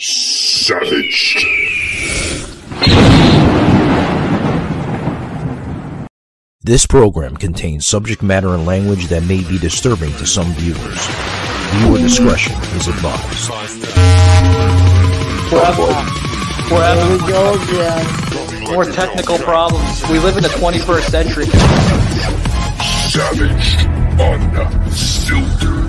Savage. This program contains subject matter and language that may be disturbing to some viewers. Viewer discretion is advised. There we go again. More technical problems. We live in the 21st century. Savage. Unfiltered.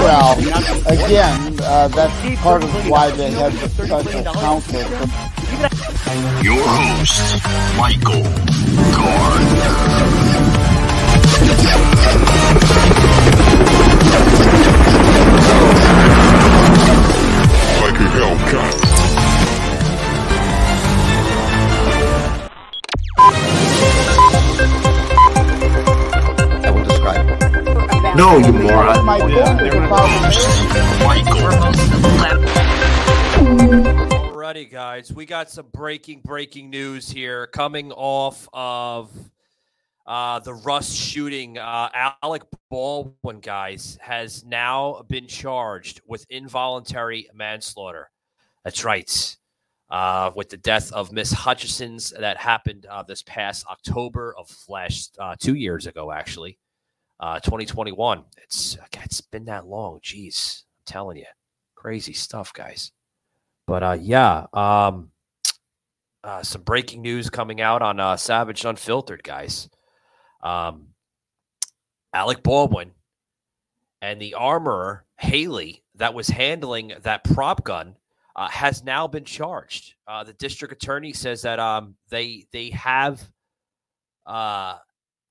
Well, again, uh, that's part of why they have such a counsel. For, Your host, Michael. No, you moron. my book is about Alrighty, guys, we got some breaking breaking news here coming off of uh, the Rust shooting. Uh, Alec Baldwin, guys, has now been charged with involuntary manslaughter. That's right. Uh, with the death of Miss Hutchison's that happened uh, this past October of last uh, two years ago, actually, uh, 2021. It's it's been that long. Jeez, I'm telling you, crazy stuff, guys. But uh, yeah, um, uh, some breaking news coming out on uh, Savage Unfiltered, guys. Um, Alec Baldwin and the armorer Haley that was handling that prop gun uh, has now been charged. Uh, the district attorney says that um, they they have uh,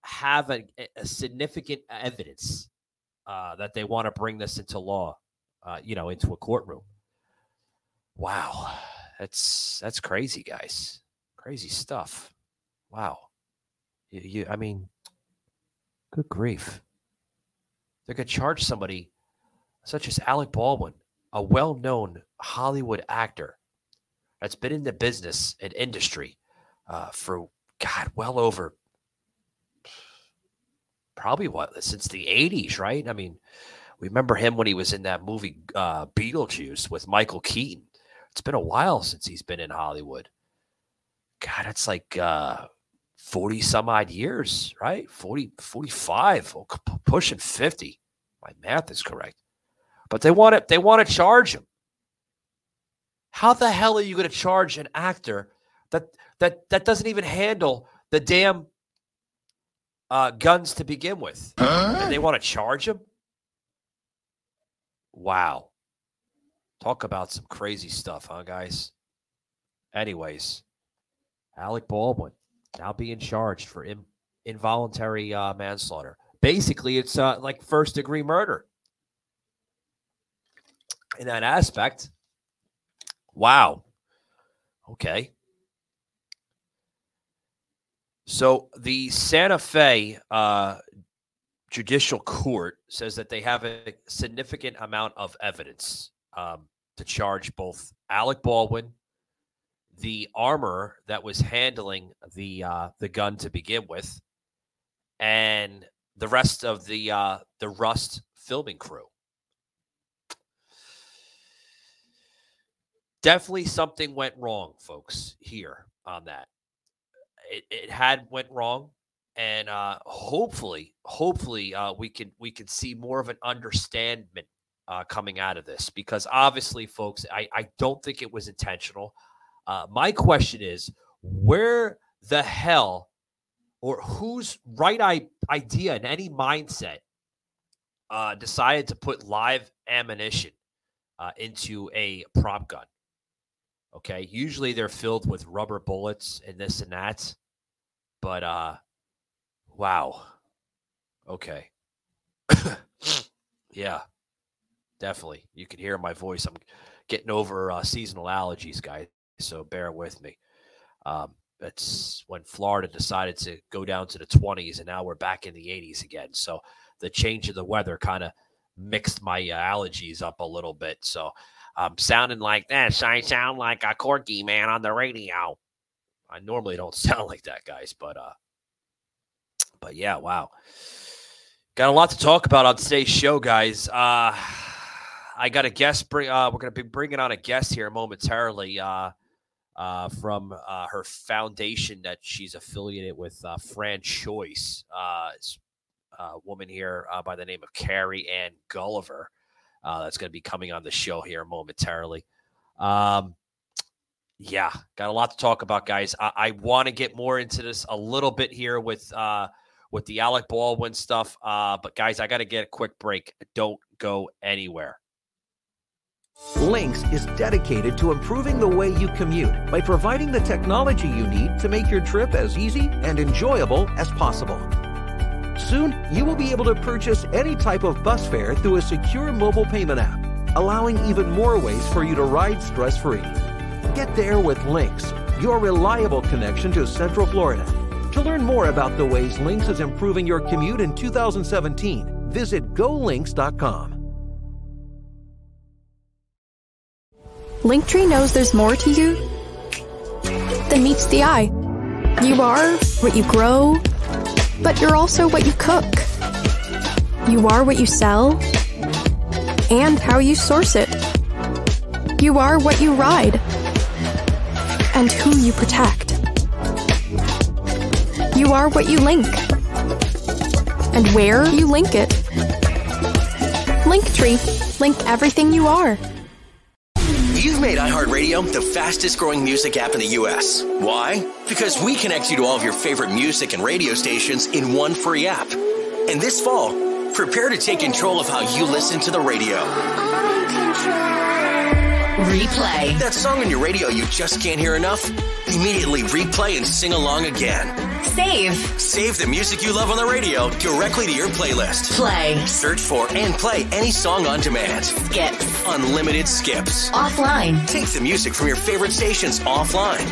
have a, a significant evidence uh, that they want to bring this into law, uh, you know, into a courtroom. Wow, that's that's crazy, guys. Crazy stuff. Wow. You, you I mean, good grief. They're gonna charge somebody such as Alec Baldwin, a well-known Hollywood actor that's been in the business and industry uh, for God, well over probably what since the 80s, right? I mean, we remember him when he was in that movie uh, Beetlejuice with Michael Keaton. It's been a while since he's been in Hollywood. God, it's like uh, 40 some odd years, right? 40, 45, oh, c- pushing 50. My math is correct. But they want it, they want to charge him. How the hell are you going to charge an actor that that that doesn't even handle the damn uh, guns to begin with, and they want to charge him? Wow, talk about some crazy stuff, huh, guys? Anyways, Alec Baldwin now being charged for in, involuntary uh, manslaughter. Basically, it's uh, like first degree murder. In that aspect, wow. Okay. So the Santa Fe uh, Judicial Court says that they have a significant amount of evidence um, to charge both Alec Baldwin, the armor that was handling the uh, the gun to begin with, and the rest of the uh, the Rust filming crew. Definitely something went wrong, folks. Here on that, it, it had went wrong, and uh, hopefully, hopefully, uh, we can we can see more of an understanding uh, coming out of this because obviously, folks, I I don't think it was intentional. Uh, my question is, where the hell or whose right I- idea and any mindset uh, decided to put live ammunition uh, into a prop gun? Okay, usually they're filled with rubber bullets and this and that, but uh, wow. Okay, yeah, definitely. You can hear my voice. I'm getting over uh, seasonal allergies, guys. So bear with me. Um, it's when Florida decided to go down to the 20s, and now we're back in the 80s again. So the change of the weather kind of mixed my uh, allergies up a little bit. So I'm sounding like this. I sound like a corky man on the radio. I normally don't sound like that, guys, but uh, but yeah, wow. Got a lot to talk about on today's show, guys. Uh, I got a guest. Bring, uh, we're going to be bringing on a guest here momentarily uh, uh, from uh, her foundation that she's affiliated with, uh, Fran Choice. Uh, a woman here uh, by the name of Carrie Ann Gulliver. Uh, that's going to be coming on the show here momentarily. Um, yeah, got a lot to talk about, guys. I, I want to get more into this a little bit here with uh, with the Alec Baldwin stuff. Uh, but guys, I got to get a quick break. Don't go anywhere. Lynx is dedicated to improving the way you commute by providing the technology you need to make your trip as easy and enjoyable as possible. Soon, you will be able to purchase any type of bus fare through a secure mobile payment app, allowing even more ways for you to ride stress free. Get there with Lynx, your reliable connection to Central Florida. To learn more about the ways Lynx is improving your commute in 2017, visit golynx.com. Linktree knows there's more to you than meets the eye. You are what you grow, but you're also what you cook. You are what you sell and how you source it. You are what you ride and who you protect. You are what you link and where you link it. Linktree, link everything you are. Made iHeartRadio the fastest growing music app in the U.S. Why? Because we connect you to all of your favorite music and radio stations in one free app. And this fall, prepare to take control of how you listen to the radio. Replay. That song on your radio you just can't hear enough? Immediately replay and sing along again. Save. Save the music you love on the radio directly to your playlist. Play. Search for and play any song on demand. Skips. Unlimited skips. Offline. Take the music from your favorite stations offline.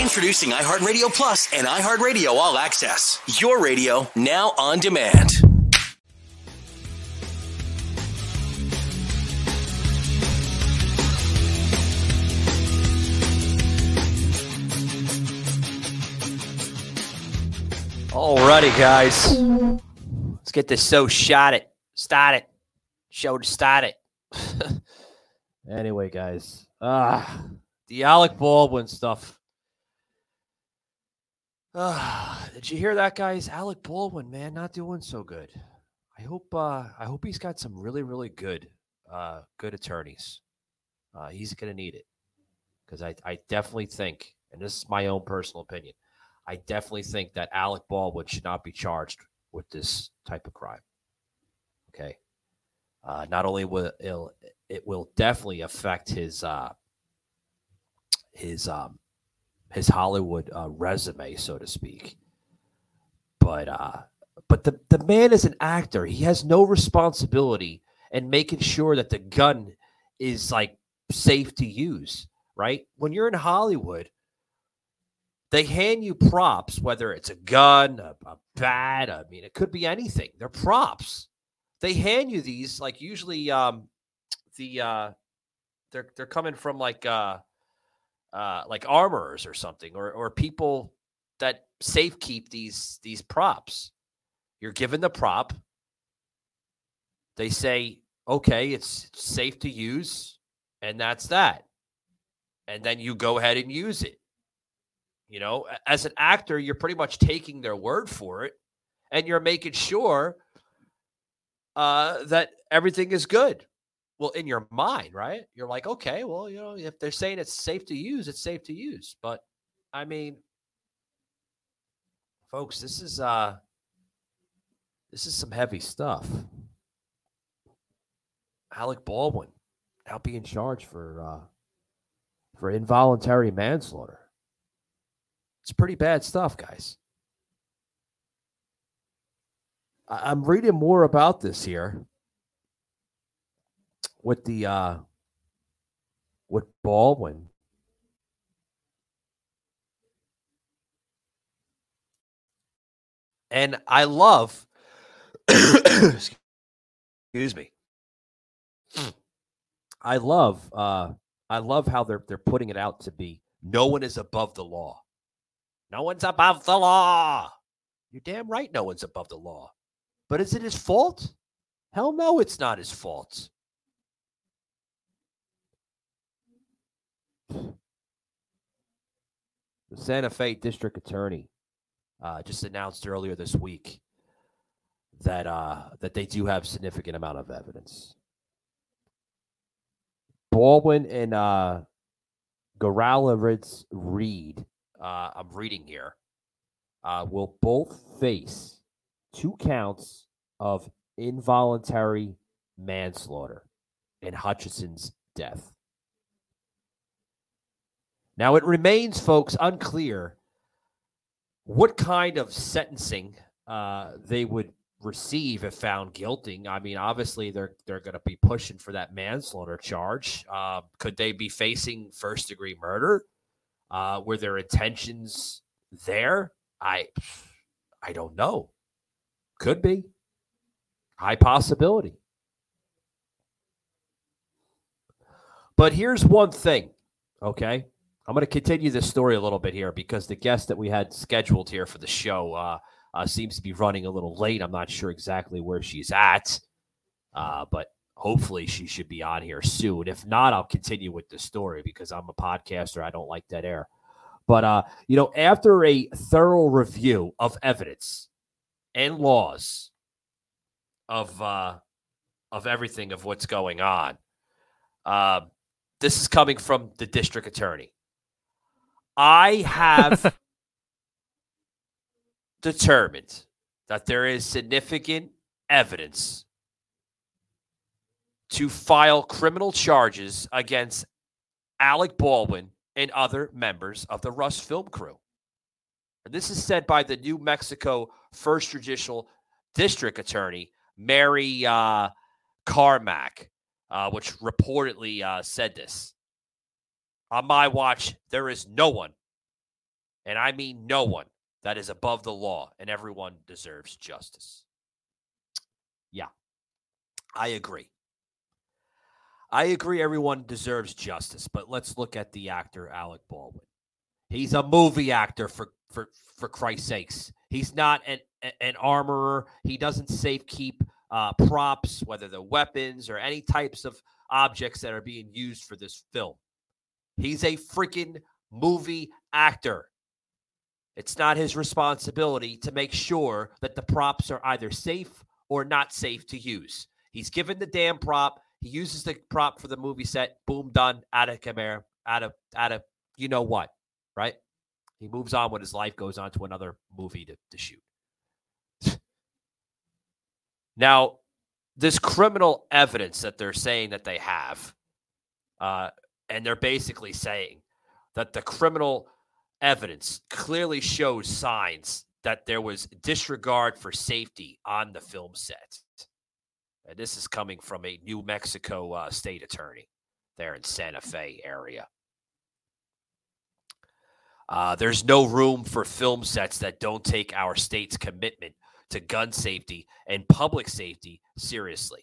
Introducing iHeartRadio Plus and iHeartRadio All Access. Your radio now on demand. Alrighty, guys. Let's get this so shot it. Start it. Show to start it. anyway, guys. Ah, the Alec Baldwin stuff. Ah, did you hear that, guys? Alec Baldwin, man, not doing so good. I hope uh I hope he's got some really, really good uh good attorneys. Uh he's gonna need it. Because I, I definitely think, and this is my own personal opinion, I definitely think that Alec Baldwin should not be charged with this type of crime. Okay. Uh, not only will it'll, it will definitely affect his uh, his um, his Hollywood uh, resume, so to speak, but uh, but the the man is an actor. He has no responsibility in making sure that the gun is like safe to use. Right when you're in Hollywood, they hand you props, whether it's a gun, a, a bat. I mean, it could be anything. They're props. They hand you these like usually um, the uh, they're they're coming from like uh, uh, like armorers or something, or or people that safe keep these these props. You're given the prop. They say, okay, it's safe to use, and that's that. And then you go ahead and use it. You know, as an actor, you're pretty much taking their word for it, and you're making sure uh, that everything is good. Well, in your mind, right? You're like, okay, well, you know, if they're saying it's safe to use, it's safe to use. But I mean, folks, this is uh, this is some heavy stuff. Alec Baldwin now being charged for uh, for involuntary manslaughter. It's pretty bad stuff, guys. I'm reading more about this here with the uh with Baldwin. And I love excuse me. I love uh I love how they're they're putting it out to be no one is above the law. No one's above the law. You're damn right no one's above the law. But is it his fault? Hell no, it's not his fault. The Santa Fe District Attorney uh, just announced earlier this week that uh, that they do have significant amount of evidence. Baldwin and uh, Garalaritz Reed, uh, I'm reading here, uh, will both face two counts of involuntary manslaughter in Hutchison's death. Now, it remains, folks, unclear what kind of sentencing uh, they would receive if found guilty. I mean, obviously they're they're going to be pushing for that manslaughter charge. Uh, could they be facing first degree murder? Uh, were their intentions there? I I don't know. Could be. High possibility. But here's one thing, okay? I'm going to continue this story a little bit here because the guest that we had scheduled here for the show uh, uh, seems to be running a little late. I'm not sure exactly where she's at, uh, but hopefully she should be on here soon. If not, I'll continue with the story because I'm a podcaster. I don't like dead air. But, uh, you know, after a thorough review of evidence and laws of, uh, of everything of what's going on, uh, this is coming from the district attorney. I have determined that there is significant evidence to file criminal charges against Alec Baldwin and other members of the Rust film crew. And this is said by the New Mexico First Judicial District Attorney, Mary uh, Carmack, uh, which reportedly uh, said this. On my watch, there is no one, and I mean no one, that is above the law, and everyone deserves justice. Yeah, I agree. I agree everyone deserves justice, but let's look at the actor Alec Baldwin. He's a movie actor for for for Christ's sakes. He's not an an armorer. He doesn't safe keep uh, props, whether they're weapons or any types of objects that are being used for this film. He's a freaking movie actor. It's not his responsibility to make sure that the props are either safe or not safe to use. He's given the damn prop. He uses the prop for the movie set. Boom, done. Out of camera. Out of out of you know what, right? He moves on when his life goes on to another movie to, to shoot. now, this criminal evidence that they're saying that they have, uh, and they're basically saying that the criminal evidence clearly shows signs that there was disregard for safety on the film set. And this is coming from a New Mexico uh, state attorney there in Santa Fe area. Uh, there's no room for film sets that don't take our state's commitment to gun safety and public safety seriously.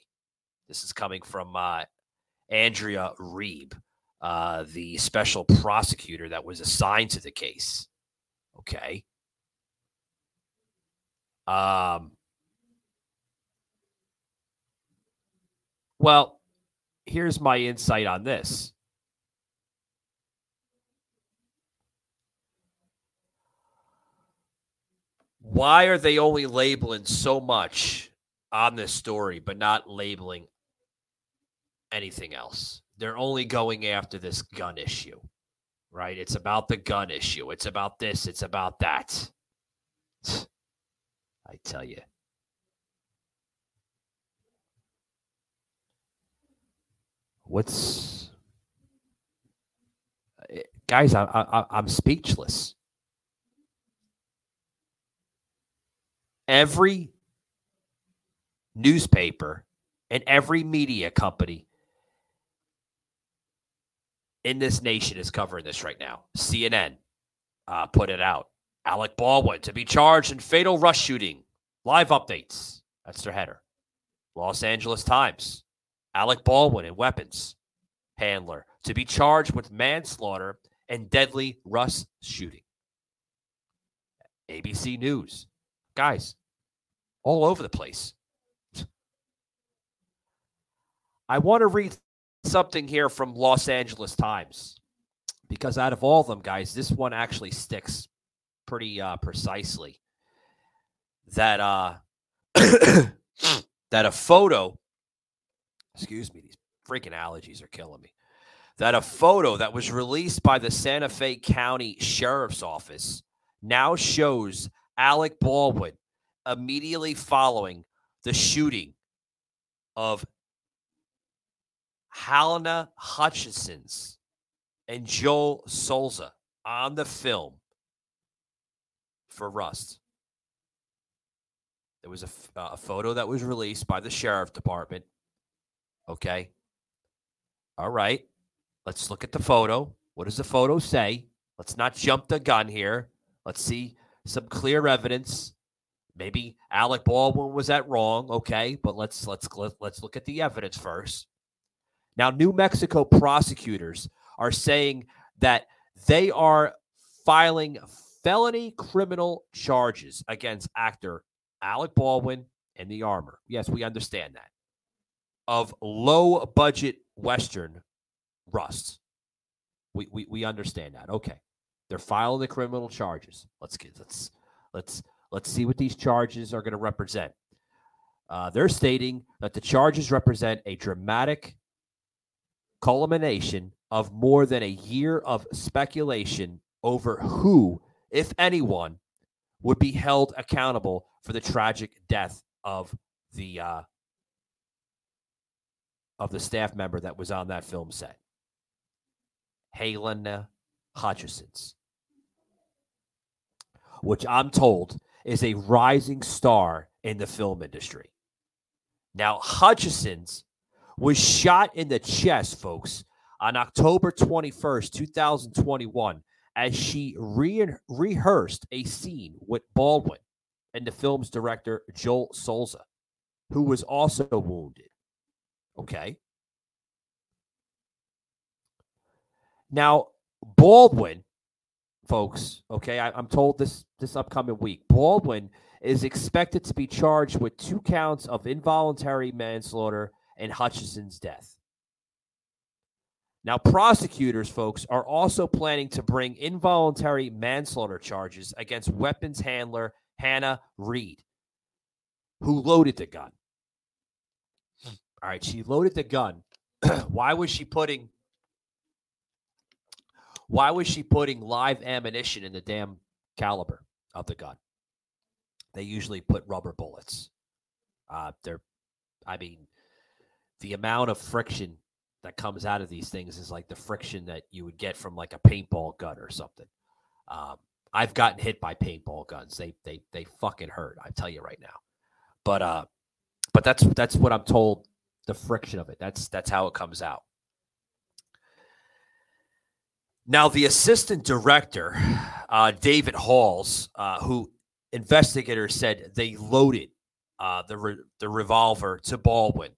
This is coming from uh, Andrea Reeb, uh, the special prosecutor that was assigned to the case. Okay. Um, well, here's my insight on this. Why are they only labeling so much on this story, but not labeling anything else? they're only going after this gun issue, right? It's about the gun issue. It's about this. It's about that. I tell you. What's guys? I, I, I'm speechless. Every newspaper and every media company in this nation is covering this right now. CNN uh, put it out. Alec Baldwin to be charged in fatal Rust shooting. Live updates. That's their header. Los Angeles Times. Alec Baldwin and weapons handler to be charged with manslaughter and deadly Rust shooting. ABC News. Guys, all over the place. I want to read something here from Los Angeles Times because out of all of them, guys, this one actually sticks pretty uh, precisely. That uh, that a photo, excuse me, these freaking allergies are killing me. That a photo that was released by the Santa Fe County Sheriff's Office now shows Alec Baldwin immediately following the shooting of Halyna Hutchinson's and Joel Souza on the film for Rust. There was a, uh, a photo that was released by the sheriff department. Okay. All right. Let's look at the photo. What does the photo say? Let's not jump the gun here. Let's see some clear evidence. Maybe Alec Baldwin was that wrong, okay? But let's let's let's look at the evidence first. Now, New Mexico prosecutors are saying that they are filing felony criminal charges against actor Alec Baldwin and the armor. Yes, we understand that. Of low budget Western rusts. We, we, we understand that. Okay. They're filing the criminal charges. Let's get let's let's let's see what these charges are going to represent. Uh, they're stating that the charges represent a dramatic culmination of more than a year of speculation over who, if anyone, would be held accountable for the tragic death of the uh, of the staff member that was on that film set. Halyna Hutchinson's, which I'm told is a rising star in the film industry. Now, Hutchinson's was shot in the chest, folks, on October 21st, 2021, as she re- rehearsed a scene with Baldwin and the film's director, Joel Souza, who was also wounded. Okay. Now, Baldwin, folks, okay, I, am told this this upcoming week, Baldwin is expected to be charged with two counts of involuntary manslaughter and Hutchinson's death. Now, prosecutors, folks, are also planning to bring involuntary manslaughter charges against weapons handler Hannah Reed, who loaded the gun. All right, she loaded the gun. Why was she putting why was she putting live ammunition in the damn caliber of the gun? They usually put rubber bullets. Uh, they're, I mean, the amount of friction that comes out of these things is like the friction that you would get from like a paintball gun or something. Um, I've gotten hit by paintball guns. They they they fucking hurt. I tell you right now. But uh, but that's that's what I'm told. The friction of it. That's that's how it comes out. Now, the assistant director, uh, David Halls, uh, who investigators said they loaded uh, the re- the revolver to Baldwin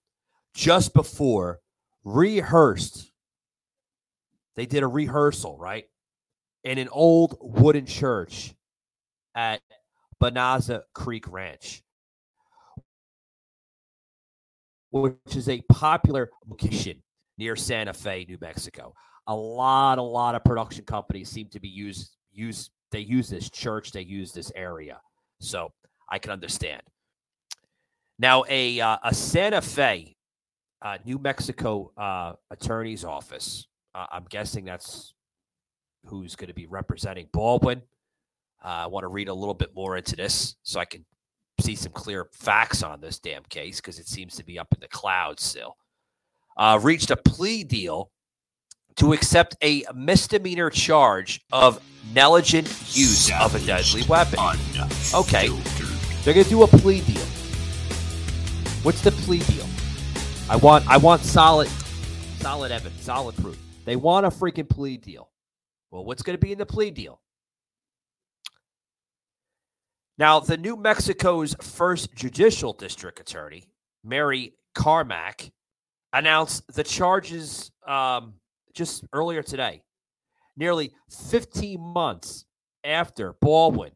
just before rehearsed. They did a rehearsal, right? In an old wooden church at Bonanza Creek Ranch, which is a popular location near Santa Fe, New Mexico a lot, a lot of production companies seem to be used use they use this church, they use this area. So I can understand. Now, a uh, a Santa Fe, uh, New Mexico uh, attorney's office. Uh, I'm guessing that's who's going to be representing Baldwin. Uh, I want to read a little bit more into this so I can see some clear facts on this damn case because it seems to be up in the clouds still. Uh, reached a plea deal to accept a misdemeanor charge of negligent use of a deadly weapon. Okay. They're going to do a plea deal. What's the plea deal? I want I want solid solid evidence, solid proof. They want a freaking plea deal. Well, what's going to be in the plea deal? Now, the New Mexico's first judicial district attorney, Mary Carmack, announced the charges um, just earlier today, nearly 15 months after Baldwin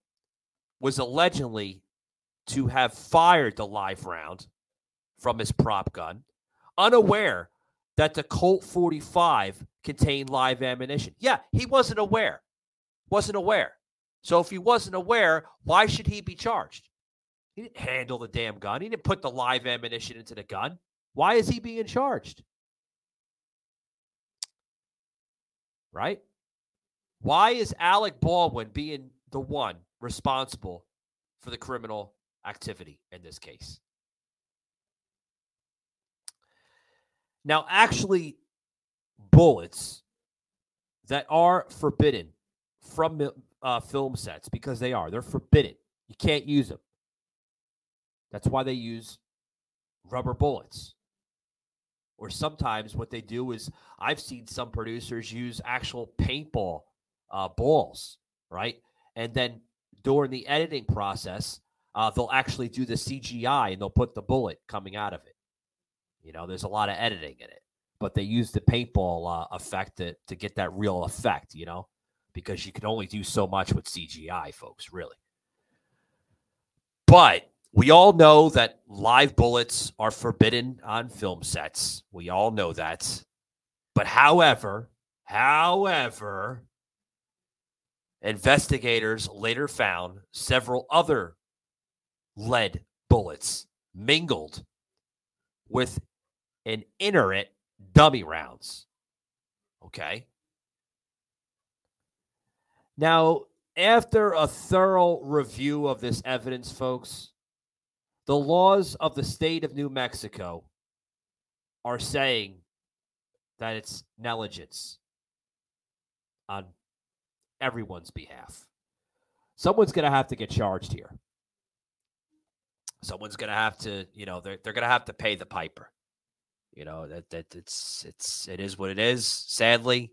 was allegedly to have fired the live round from his prop gun, unaware that the Colt 45 contained live ammunition. Yeah, he wasn't aware. Wasn't aware. So if he wasn't aware, why should he be charged? He didn't handle the damn gun. He didn't put the live ammunition into the gun. Why is he being charged? Right? Why is Alec Baldwin being the one responsible for the criminal activity in this case? Now, actually, bullets that are forbidden from uh, film sets because they are. They're forbidden. You can't use them. That's why they use rubber bullets. Or sometimes what they do is I've seen some producers use actual paintball uh, balls, right? And then during the editing process, uh, they'll actually do the CGI and they'll put the bullet coming out of it. You know, there's a lot of editing in it, but they use the paintball uh, effect to, to get that real effect, you know, because you can only do so much with CGI, folks, really. But we all know that live bullets are forbidden on film sets. We all know that. But however, however, investigators later found several other lead bullets mingled with an inerrant dummy rounds. Okay. Now, after a thorough review of this evidence, folks, the laws of the state of New Mexico are saying that it's negligence on everyone's behalf. Someone's going to have to get charged here. Someone's going to have to, you know, they're, they're going to have to pay the piper. You know that that it's it's it is what it is. Sadly,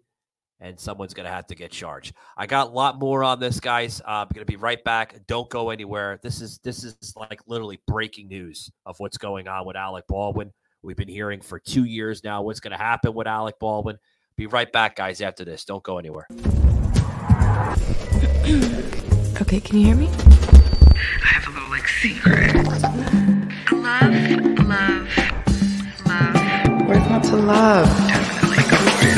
and someone's going to have to get charged. I got a lot more on this, guys. Uh, I'm going to be right back. Don't go anywhere. This is this is like literally breaking news of what's going on with Alec Baldwin. We've been hearing for two years now what's going to happen with Alec Baldwin. Be right back, guys. After this, don't go anywhere. okay, can you hear me? I have a little like secret. Love, love love. Where's not to love? Show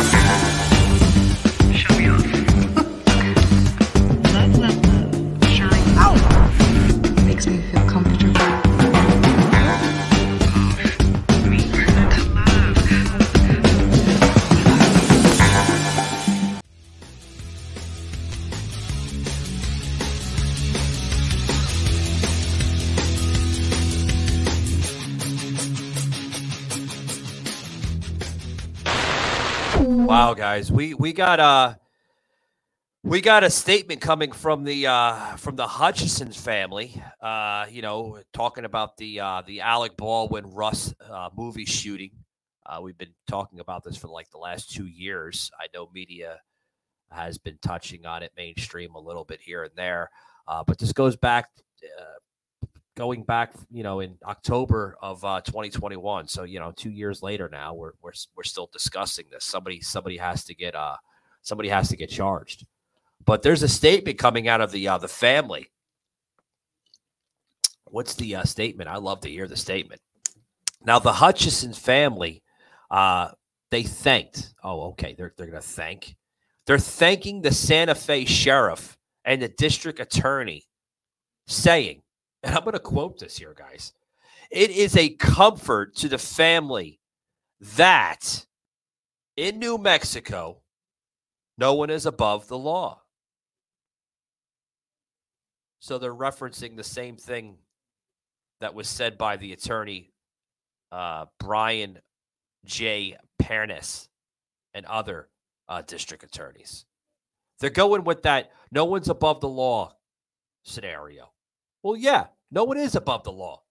guys, we we got a we got a statement coming from the uh, from the Hutchinson family. Uh, you know, talking about the uh, the Alec Baldwin Rust uh, movie shooting. Uh, we've been talking about this for like the last two years. I know media has been touching on it mainstream a little bit here and there, uh, but this goes back going back, you know, in October of uh, 2021. So you know, two years later now, we're we're we're still discussing this. Somebody somebody has to get uh somebody has to get charged. But there's a statement coming out of the uh, the family. What's the uh, statement? I love to hear the statement. Now the Hutchison family, uh, they thanked. Oh, okay. They're they're gonna thank. They're thanking the Santa Fe sheriff and the district attorney, saying, and I'm going to quote this here, guys. It is a comfort to the family that in New Mexico, no one is above the law. So they're referencing the same thing that was said by the attorney uh, Brian J. Pernis and other uh, district attorneys. They're going with that no one's above the law scenario. Well, yeah, no one is above the law.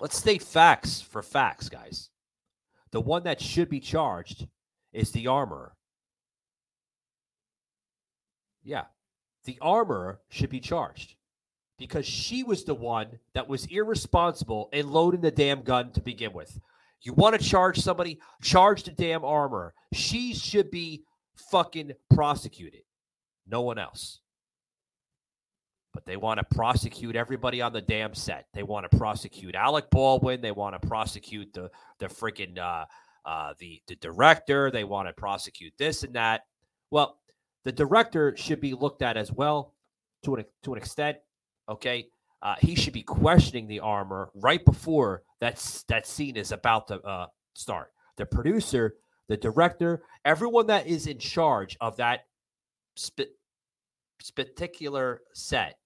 let's state facts for facts, guys. The one that should be charged is the armorer. Yeah. The armorer should be charged because she was the one that was irresponsible in loading the damn gun to begin with. You want to charge somebody, charge the damn armorer. She should be fucking prosecuted. No one else. But they want to prosecute everybody on the damn set. They want to prosecute Alec Baldwin. They want to prosecute the the freaking uh, uh, the the director. They want to prosecute this and that. Well, the director should be looked at as well to an to an extent. Okay, uh, he should be questioning the armor right before that that scene is about to uh, start. The producer, the director, everyone that is in charge of that sp- particular set,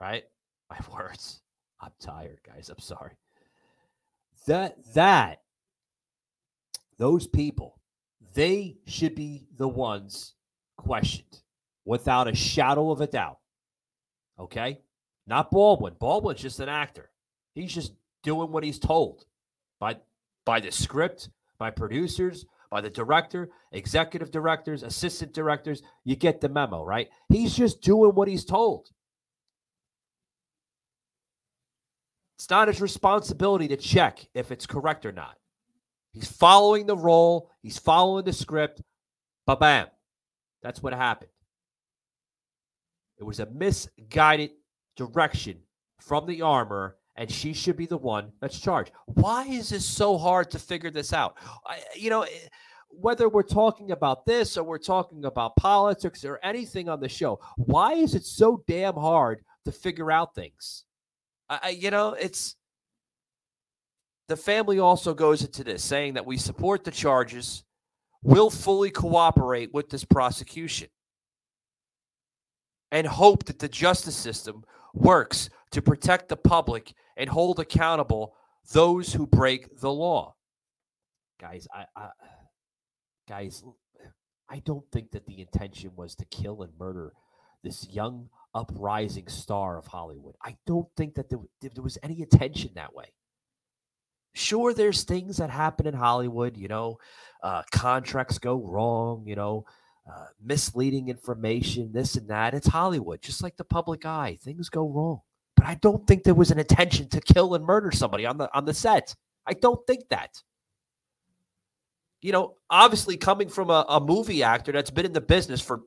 right? My words. I'm tired, guys. I'm sorry. That that those people, they should be the ones questioned without a shadow of a doubt. Okay? Not Baldwin. Baldwin's just an actor. He's just doing what he's told by by the script, by producers, by the director, executive directors, assistant directors. You get the memo, right? He's just doing what he's told. It's not his responsibility to check if it's correct or not. He's following the role, he's following the script. Ba bam. That's what happened. It was a misguided direction from the armor, and she should be the one that's charged. Why is this so hard to figure this out? I, you know, eh, whether we're talking about this or we're talking about politics or anything on the show, why is it so damn hard to figure out things? I, you know, it's the family also goes into this saying that we support the charges, will fully cooperate with this prosecution, and hope that the justice system works to protect the public and hold accountable those who break the law. Guys, I, I guys, I don't think that the intention was to kill and murder this young uprising star of Hollywood. I don't think that there, there was any attention that way. Sure, there's things that happen in Hollywood, you know, uh, contracts go wrong, you know, uh, misleading information, this and that. It's Hollywood, just like the public eye. Things go wrong. But I don't think there was an intention to kill and murder somebody on the on the set. I don't think that. You know, obviously coming from a, a movie actor that's been in the business for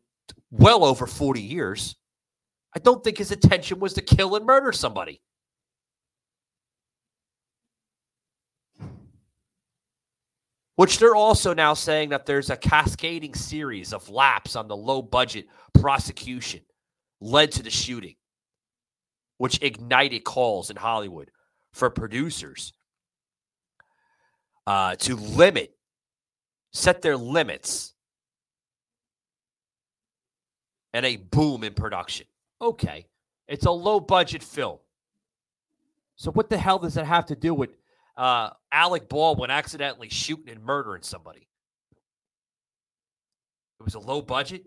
well over 40 years, I don't think his intention was to kill and murder somebody. Which they're also now saying that there's a cascading series of laps on the low budget prosecution led to the shooting, which ignited calls in Hollywood for producers uh, to limit, set their limits, and a boom in production. Okay, it's a low budget film. So what the hell does that have to do with uh, Alec Baldwin accidentally shooting and murdering somebody? It was a low budget.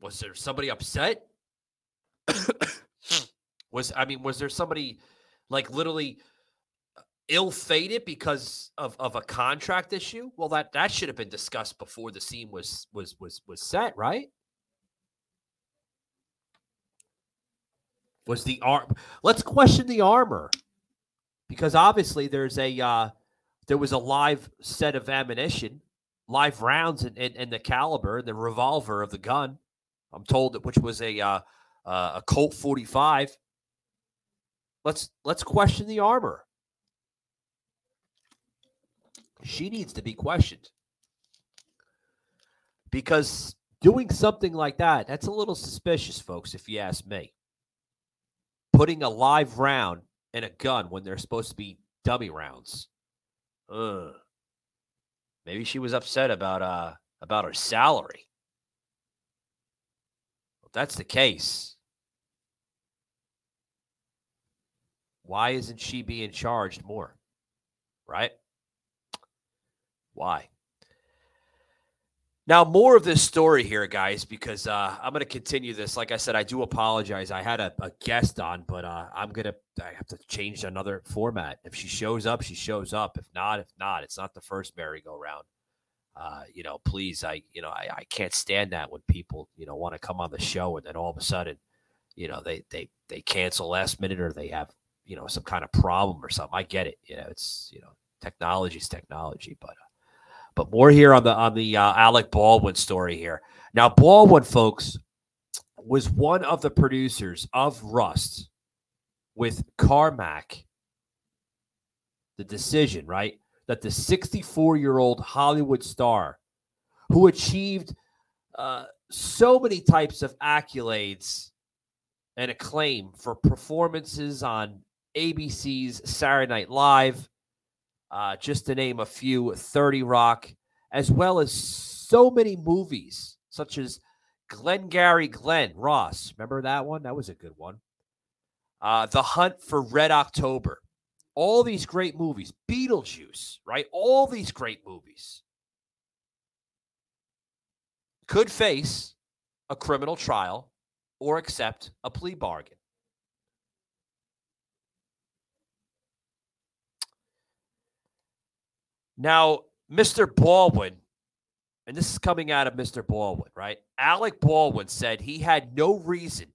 Was there somebody upset? was I mean, was there somebody like literally ill-fated because of, of a contract issue? Well, that that should have been discussed before the scene was was was was set, right? Was the arm. Let's question the armor because obviously there's a uh, there was a live set of ammunition, live rounds, and in, in, the caliber, the revolver of the gun. I'm told that which was a uh, uh, a Colt 45. Let's let's question the armor. She needs to be questioned because doing something like that that's a little suspicious, folks. If you ask me putting a live round in a gun when they're supposed to be dummy rounds. Ugh. Maybe she was upset about uh about her salary. If that's the case, why isn't she being charged more? Right? Why? Now, more of this story here, guys, because uh, I'm going to continue this. Like I said, I do apologize. I had a, a guest on, but uh, I'm going to I have to change another format. If she shows up, she shows up. If not, if not, it's not the first merry-go-round. Uh, you know, please, I you know I, I can't stand that when people you know want to come on the show and then all of a sudden, you know, they they they cancel last minute or they have you know some kind of problem or something. I get it. You know, it's you know technology is technology, but. Uh, but more here on the on the uh, Alec Baldwin story here. Now, Baldwin, folks, was one of the producers of Rust with Carmack. The decision, right, that the 64 year old Hollywood star, who achieved uh, so many types of accolades and acclaim for performances on ABC's Saturday Night Live, uh, just to name a few 30 Rock, as well as so many movies, such as Glengarry Glen Ross. Remember that one? That was a good one. Uh, the Hunt for Red October. All these great movies. Beetlejuice, right? All these great movies could face a criminal trial or accept a plea bargain. Now, Mr. Baldwin, and this is coming out of Mr. Baldwin, right? Alec Baldwin said he had no reason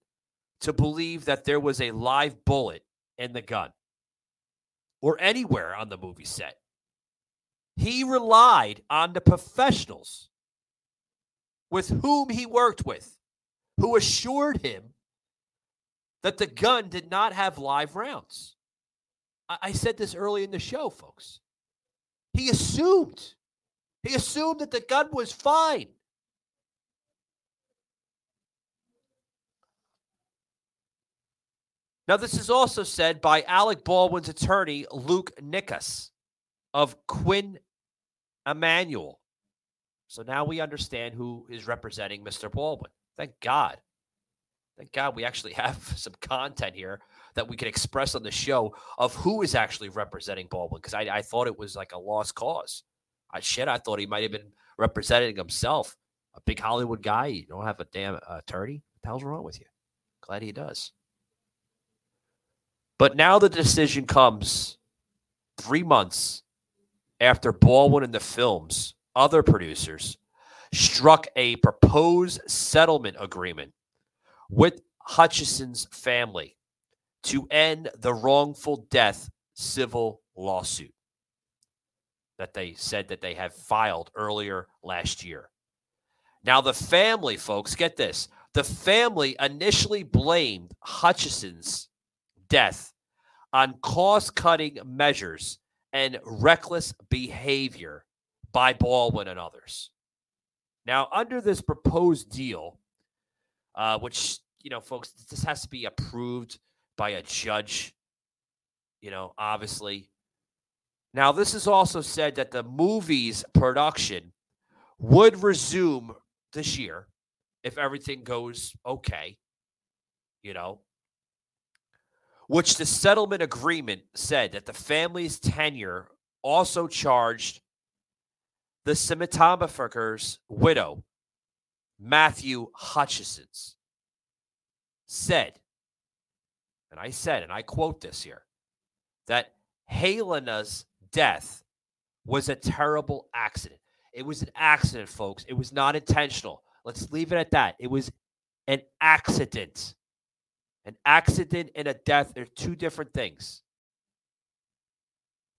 to believe that there was a live bullet in the gun or anywhere on the movie set. He relied on the professionals with whom he worked with, who assured him that the gun did not have live rounds. I, I said this early in the show, folks. He assumed. He assumed that the gun was fine. Now, this is also said by Alec Baldwin's attorney, Luke Nikas of Quinn Emanuel. So now we understand who is representing Mr. Baldwin. Thank God. Thank God we actually have some content here that we can express on the show of who is actually representing Baldwin because I, I, thought it was like a lost cause. I shit, I thought he might have been representing himself. A big Hollywood guy. You don't have a damn uh, attorney. What the hell's wrong with you? Glad he does. But now the decision comes three months after Baldwin and the film's other producers struck a proposed settlement agreement with Hutchison's family to end the wrongful death civil lawsuit that they said that they have filed earlier last year. Now, the family, folks, get this. The family initially blamed Hutchison's death on cost cutting measures and reckless behavior by Baldwin and others. Now, under this proposed deal, uh, which, you know, folks, this has to be approved by a judge, you know, obviously. Now, this is also said that the movie's production would resume this year if everything goes okay, you know, which the settlement agreement said that the family's tenure also charged the cinematographer's widow, Matthew Hutchison's, said and I said, and I quote this here, that Halyna's death was a terrible accident. It was an accident, folks. It was not intentional. Let's leave it at that. It was an accident. An accident and a death are two different things.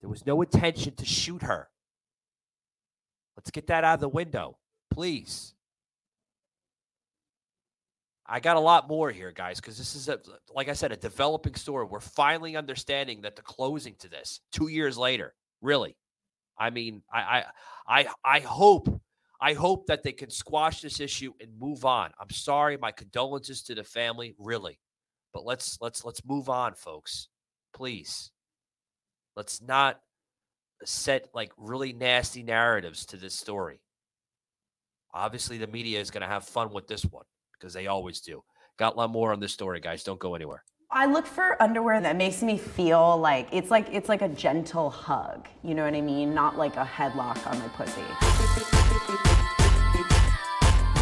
There was no intention to shoot her. Let's get that out of the window, please. I got a lot more here, guys, because this is a like I said, a developing story. We're finally understanding that the closing to this two years later, really. I mean, I I I I hope I hope that they can squash this issue and move on. I'm sorry, my condolences to the family, really. But let's let's let's move on, folks. Please. Let's not set like really nasty narratives to this story. Obviously, the media is going to have fun with this one because they always do. Got a lot more on this story, guys. Don't go anywhere. I look for underwear that makes me feel like it's like it's like a gentle hug. You know what I mean? Not like a headlock on my pussy.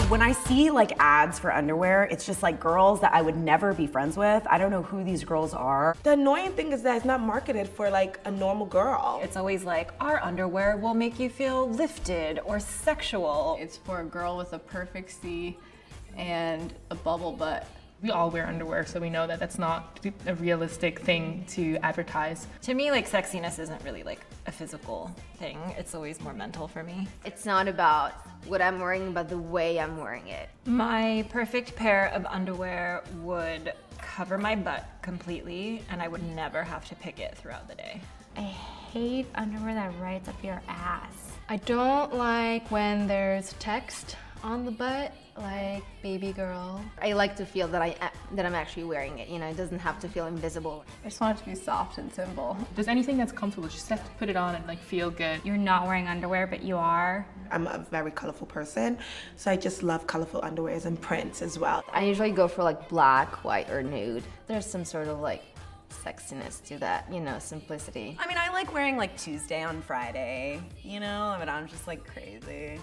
When I see like ads for underwear, it's just like girls that I would never be friends with. I don't know who these girls are. The annoying thing is that it's not marketed for like a normal girl. It's always like, our underwear will make you feel lifted or sexual. It's for a girl with a perfect C and a bubble butt. We all wear underwear, so we know that that's not a realistic thing to advertise. To me, like sexiness isn't really like a physical thing. It's always more mental for me. It's not about what I'm wearing, but the way I'm wearing it. My perfect pair of underwear would cover my butt completely, and I would never have to pick it throughout the day. I hate underwear that rides up your ass. I don't like when there's text on the butt, like baby girl. I like to feel that I that I'm actually wearing it. You know, it doesn't have to feel invisible. I just want it to be soft and simple. There's anything that's comfortable, just have to put it on and like feel good. You're not wearing underwear, but you are. I'm a very colorful person, so I just love colorful underwears and prints as well. I usually go for like black, white, or nude. There's some sort of like sexiness to that, you know, simplicity. I mean, I like wearing like Tuesday on Friday, you know, but I'm just like crazy.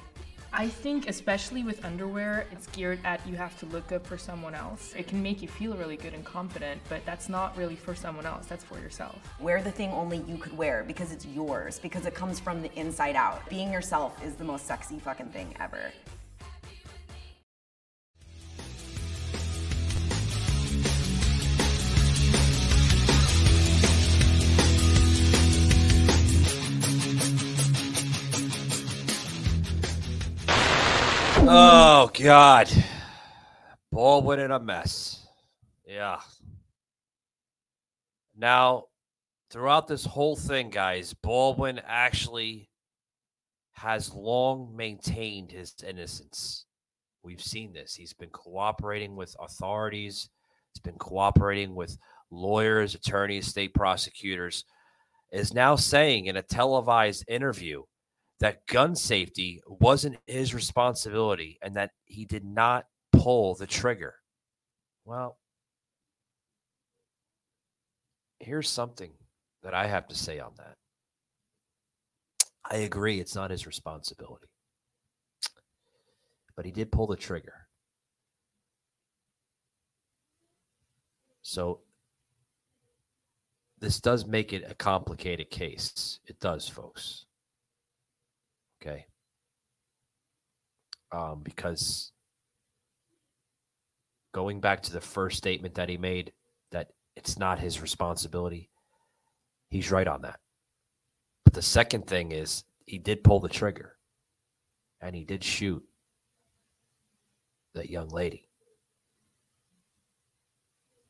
I think, especially with underwear, it's geared at you have to look good for someone else. It can make you feel really good and confident, but that's not really for someone else, that's for yourself. Wear the thing only you could wear because it's yours, because it comes from the inside out. Being yourself is the most sexy fucking thing ever. Oh God, Baldwin in a mess. Yeah. Now, throughout this whole thing, guys, Baldwin actually has long maintained his innocence. We've seen this. He's been cooperating with authorities. He's been cooperating with lawyers, attorneys, state prosecutors. Is now saying in a televised interview that gun safety wasn't his responsibility and that he did not pull the trigger. Well, here's something that I have to say on that. I agree, it's not his responsibility. But he did pull the trigger. So this does make it a complicated case. It does, folks. Okay. Um, because going back to the first statement that he made, that it's not his responsibility, he's right on that. But the second thing is he did pull the trigger and he did shoot that young lady.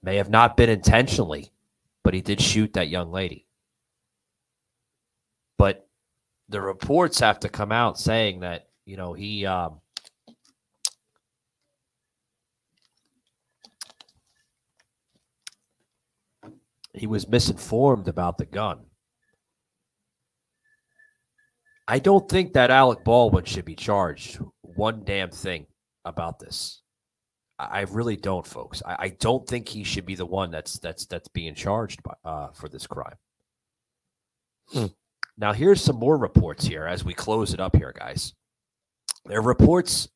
May have not been intentionally, but he did shoot that young lady. But the reports have to come out saying that you know he um, he was misinformed about the gun. I don't think that Alec Baldwin should be charged one damn thing about this. I really don't, folks. I, I don't think he should be the one that's that's that's being charged by, uh, for this crime. Hmm. Now, here's some more reports here as we close it up here, guys. There are reports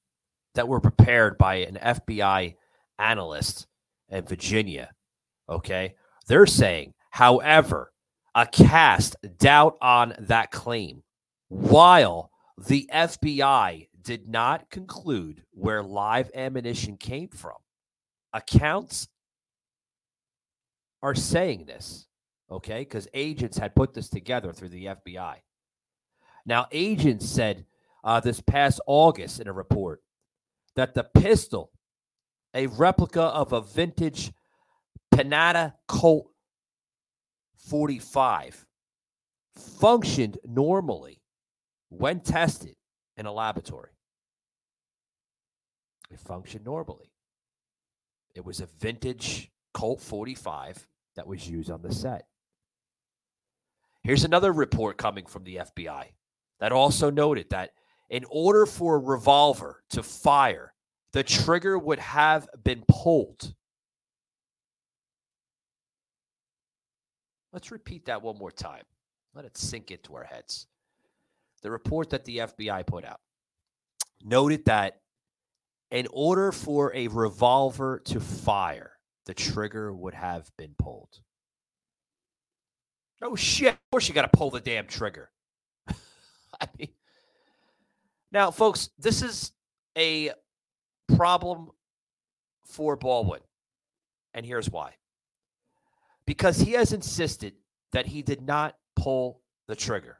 that were prepared by an FBI analyst in Virginia. Okay. They're saying, however, a cast doubt on that claim while the FBI did not conclude where live ammunition came from. Accounts are saying this okay? Because agents had put this together through the FBI. Now, agents said uh, this past August in a report that the pistol, a replica of a vintage Panada Colt 45, functioned normally when tested in a laboratory. It functioned normally. It was a vintage Colt 45 that was used on the set. Here's another report coming from the FBI that also noted that in order for a revolver to fire, the trigger would have been pulled. Let's repeat that one more time. Let it sink into our heads. The report that the FBI put out noted that in order for a revolver to fire, the trigger would have been pulled. Oh shit! Of course you got to pull the damn trigger. I mean, now, folks, this is a problem for Baldwin, and here's why. Because he has insisted that he did not pull the trigger,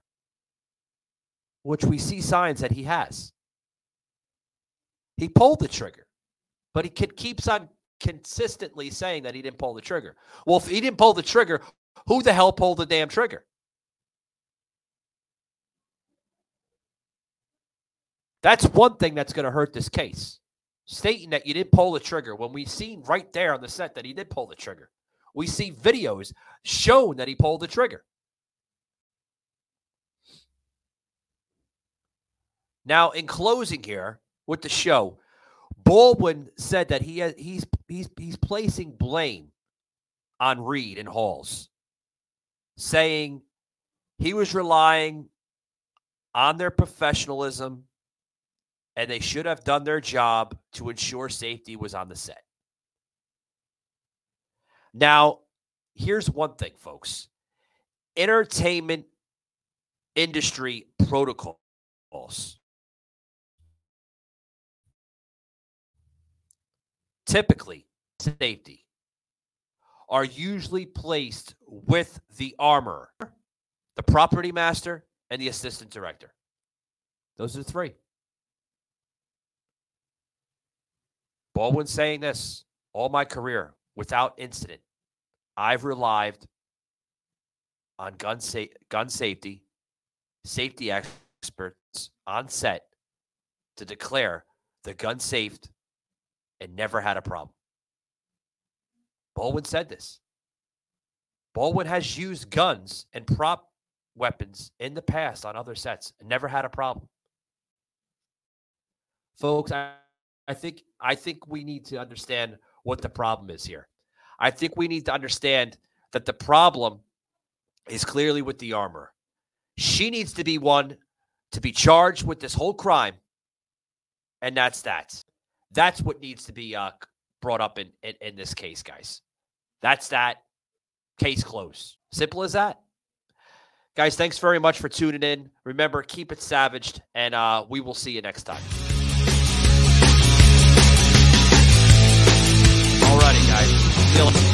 which we see signs that he has. He pulled the trigger, but he keeps on consistently saying that he didn't pull the trigger. Well, if he didn't pull the trigger, who the hell pulled the damn trigger? That's one thing that's going to hurt this case. Stating that you didn't pull the trigger when we've seen right there on the set that he did pull the trigger. We see videos showing that he pulled the trigger. Now, in closing here with the show, Baldwin said that he has, he's he's he's placing blame on Reed and Halls, saying he was relying on their professionalism and they should have done their job to ensure safety was on the set. Now, here's one thing, folks entertainment industry protocols. Typically, safety are usually placed with the armor, the property master, and the assistant director. Those are the three. Baldwin saying this all my career without incident. I've relied on gun, sa- gun safety, safety experts on set to declare the gun safe and never had a problem. Baldwin said this. Baldwin has used guns and prop weapons in the past on other sets and never had a problem. Folks, I I think I think we need to understand what the problem is here. I think we need to understand that the problem is clearly with the armor. She needs to be one to be charged with this whole crime, and that's that. That's what needs to be uh, brought up in, in in this case, guys. That's that. Case closed. Simple as that. Guys, thanks very much for tuning in. Remember, keep it savaged, and uh, we will see you next time. Alrighty, guys.